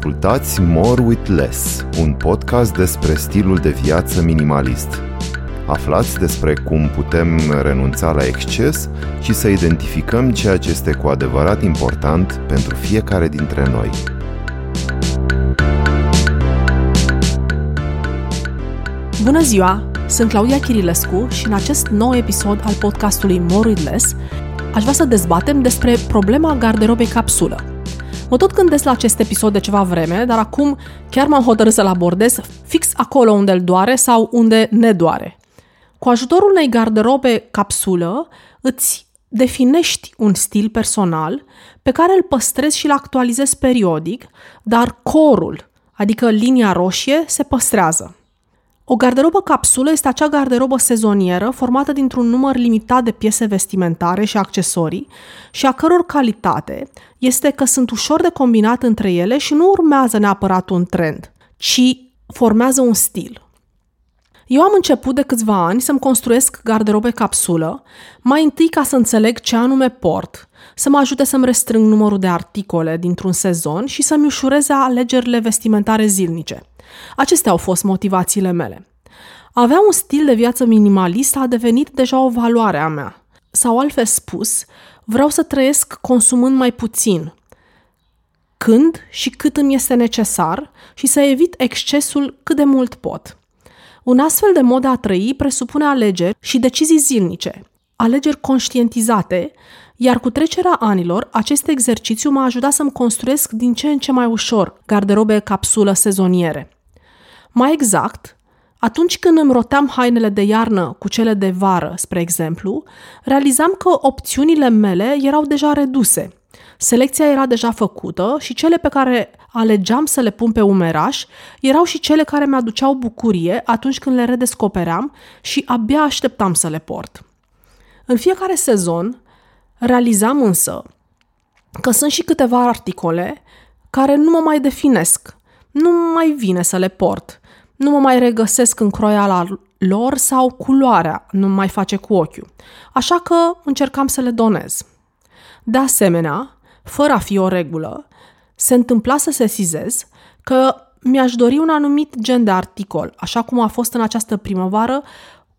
Ascultați More with Less, un podcast despre stilul de viață minimalist. Aflați despre cum putem renunța la exces și să identificăm ceea ce este cu adevărat important pentru fiecare dintre noi. Bună ziua! Sunt Claudia Chirilescu și în acest nou episod al podcastului More with Less aș vrea să dezbatem despre problema garderobei capsulă. Mă tot gândesc la acest episod de ceva vreme, dar acum chiar m-am hotărât să-l abordez fix acolo unde îl doare sau unde ne doare. Cu ajutorul unei garderobe capsulă, îți definești un stil personal pe care îl păstrezi și îl actualizezi periodic, dar corul, adică linia roșie, se păstrează. O garderobă capsulă este acea garderobă sezonieră formată dintr-un număr limitat de piese vestimentare și accesorii și a căror calitate este că sunt ușor de combinat între ele și nu urmează neapărat un trend, ci formează un stil. Eu am început de câțiva ani să-mi construiesc garderobe capsulă, mai întâi ca să înțeleg ce anume port, să mă ajute să-mi restrâng numărul de articole dintr-un sezon și să-mi ușureze alegerile vestimentare zilnice. Acestea au fost motivațiile mele. Avea un stil de viață minimalist a devenit deja o valoare a mea. Sau altfel spus, vreau să trăiesc consumând mai puțin, când și cât îmi este necesar și să evit excesul cât de mult pot. Un astfel de mod de a trăi presupune alegeri și decizii zilnice, alegeri conștientizate, iar cu trecerea anilor, acest exercițiu m-a ajutat să-mi construiesc din ce în ce mai ușor garderobe capsulă sezoniere. Mai exact, atunci când îmi roteam hainele de iarnă cu cele de vară, spre exemplu, realizam că opțiunile mele erau deja reduse. Selecția era deja făcută și cele pe care alegeam să le pun pe umeraș erau și cele care mi-aduceau bucurie atunci când le redescopeream și abia așteptam să le port. În fiecare sezon realizam însă că sunt și câteva articole care nu mă mai definesc, nu mai vine să le port – nu mă mai regăsesc în croiala lor sau culoarea nu mai face cu ochiul. Așa că încercam să le donez. De asemenea, fără a fi o regulă, se întâmpla să sesizez că mi-aș dori un anumit gen de articol, așa cum a fost în această primăvară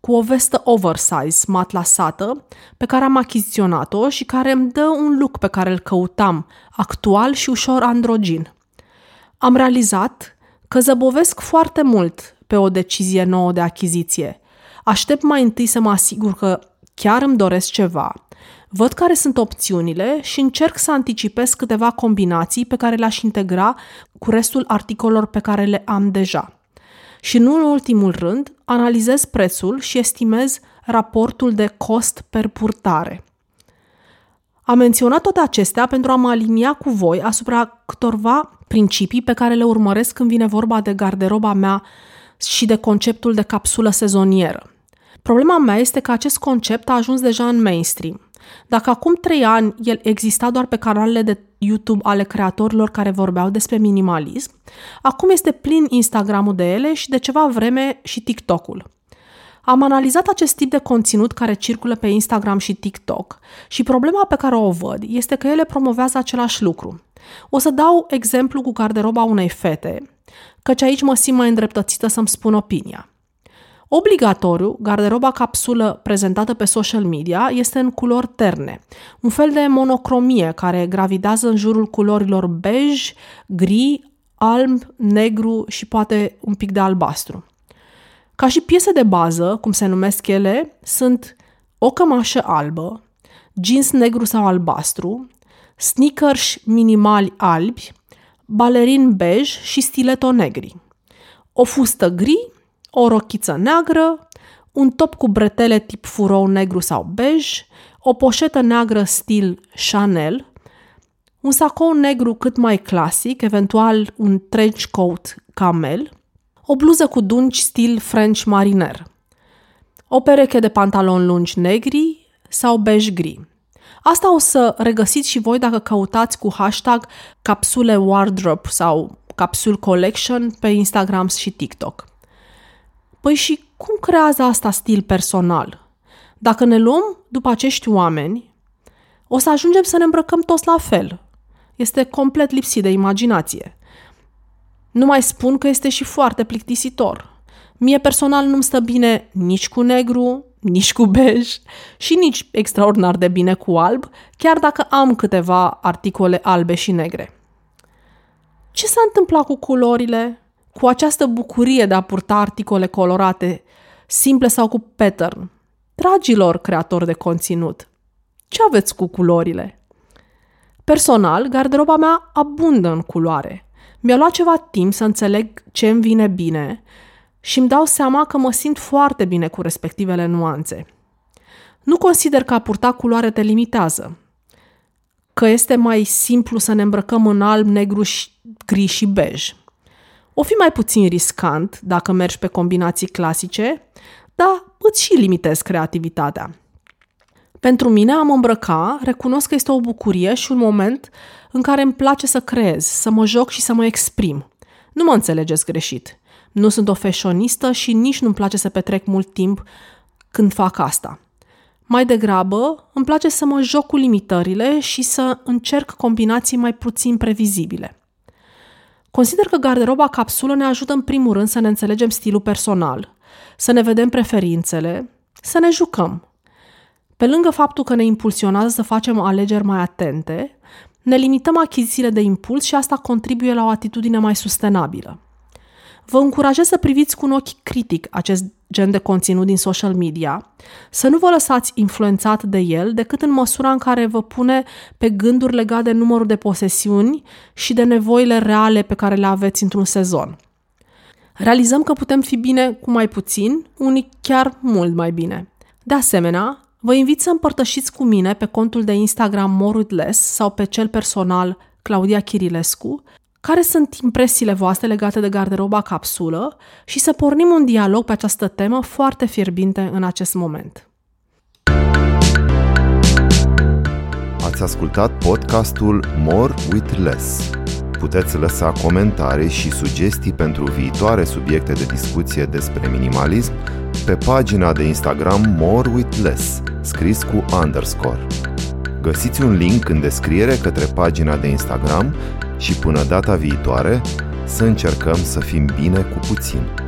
cu o vestă oversize matlasată pe care am achiziționat-o și care îmi dă un look pe care îl căutam, actual și ușor androgin. Am realizat că zăbovesc foarte mult pe o decizie nouă de achiziție. Aștept mai întâi să mă asigur că chiar îmi doresc ceva, văd care sunt opțiunile și încerc să anticipez câteva combinații pe care le-aș integra cu restul articolelor pe care le am deja. Și nu în ultimul rând, analizez prețul și estimez raportul de cost per purtare. Am menționat toate acestea pentru a mă alinia cu voi asupra câtorva principii pe care le urmăresc când vine vorba de garderoba mea și de conceptul de capsulă sezonieră. Problema mea este că acest concept a ajuns deja în mainstream. Dacă acum trei ani el exista doar pe canalele de YouTube ale creatorilor care vorbeau despre minimalism, acum este plin Instagramul de ele și de ceva vreme și TikTok-ul. Am analizat acest tip de conținut care circulă pe Instagram și TikTok și problema pe care o văd este că ele promovează același lucru. O să dau exemplu cu garderoba unei fete, căci aici mă simt mai îndreptățită să-mi spun opinia. Obligatoriu, garderoba capsulă prezentată pe social media este în culori terne, un fel de monocromie care gravidează în jurul culorilor bej, gri, alb, negru și poate un pic de albastru. Ca și piese de bază, cum se numesc ele, sunt o cămașă albă, jeans negru sau albastru, sneakers minimali albi, balerin bej și stileto negri. O fustă gri, o rochiță neagră, un top cu bretele tip furou negru sau bej, o poșetă neagră stil Chanel, un sacou negru cât mai clasic, eventual un trench coat camel, o bluză cu dungi stil French mariner, o pereche de pantaloni lungi negri sau bej gri. Asta o să regăsiți și voi dacă căutați cu hashtag capsule wardrobe sau capsule collection pe Instagram și TikTok. Păi și cum creează asta stil personal? Dacă ne luăm după acești oameni, o să ajungem să ne îmbrăcăm toți la fel. Este complet lipsit de imaginație. Nu mai spun că este și foarte plictisitor. Mie personal nu-mi stă bine nici cu negru, nici cu bej și nici extraordinar de bine cu alb, chiar dacă am câteva articole albe și negre. Ce s-a întâmplat cu culorile? Cu această bucurie de a purta articole colorate, simple sau cu pattern? Dragilor creatori de conținut, ce aveți cu culorile? Personal, garderoba mea abundă în culoare. Mi-a luat ceva timp să înțeleg ce îmi vine bine și îmi dau seama că mă simt foarte bine cu respectivele nuanțe. Nu consider că a purta culoare te limitează, că este mai simplu să ne îmbrăcăm în alb, negru, gri și bej. O fi mai puțin riscant dacă mergi pe combinații clasice, dar îți și limitezi creativitatea. Pentru mine, am îmbrăca, recunosc că este o bucurie și un moment în care îmi place să creez, să mă joc și să mă exprim. Nu mă înțelegeți greșit. Nu sunt o fashionistă și nici nu-mi place să petrec mult timp când fac asta. Mai degrabă, îmi place să mă joc cu limitările și să încerc combinații mai puțin previzibile. Consider că garderoba capsulă ne ajută în primul rând să ne înțelegem stilul personal, să ne vedem preferințele, să ne jucăm. Pe lângă faptul că ne impulsionează să facem alegeri mai atente, ne limităm achizițiile de impuls și asta contribuie la o atitudine mai sustenabilă. Vă încurajez să priviți cu un ochi critic acest gen de conținut din social media, să nu vă lăsați influențat de el decât în măsura în care vă pune pe gânduri legate de numărul de posesiuni și de nevoile reale pe care le aveți într-un sezon. Realizăm că putem fi bine cu mai puțin, unii chiar mult mai bine. De asemenea, vă invit să împărtășiți cu mine pe contul de Instagram More Less sau pe cel personal Claudia Chirilescu care sunt impresiile voastre legate de garderoba capsulă și să pornim un dialog pe această temă foarte fierbinte în acest moment. Ați ascultat podcastul More with Less. Puteți lăsa comentarii și sugestii pentru viitoare subiecte de discuție despre minimalism pe pagina de Instagram More with Less, scris cu underscore. Găsiți un link în descriere către pagina de Instagram și până data viitoare să încercăm să fim bine cu puțin.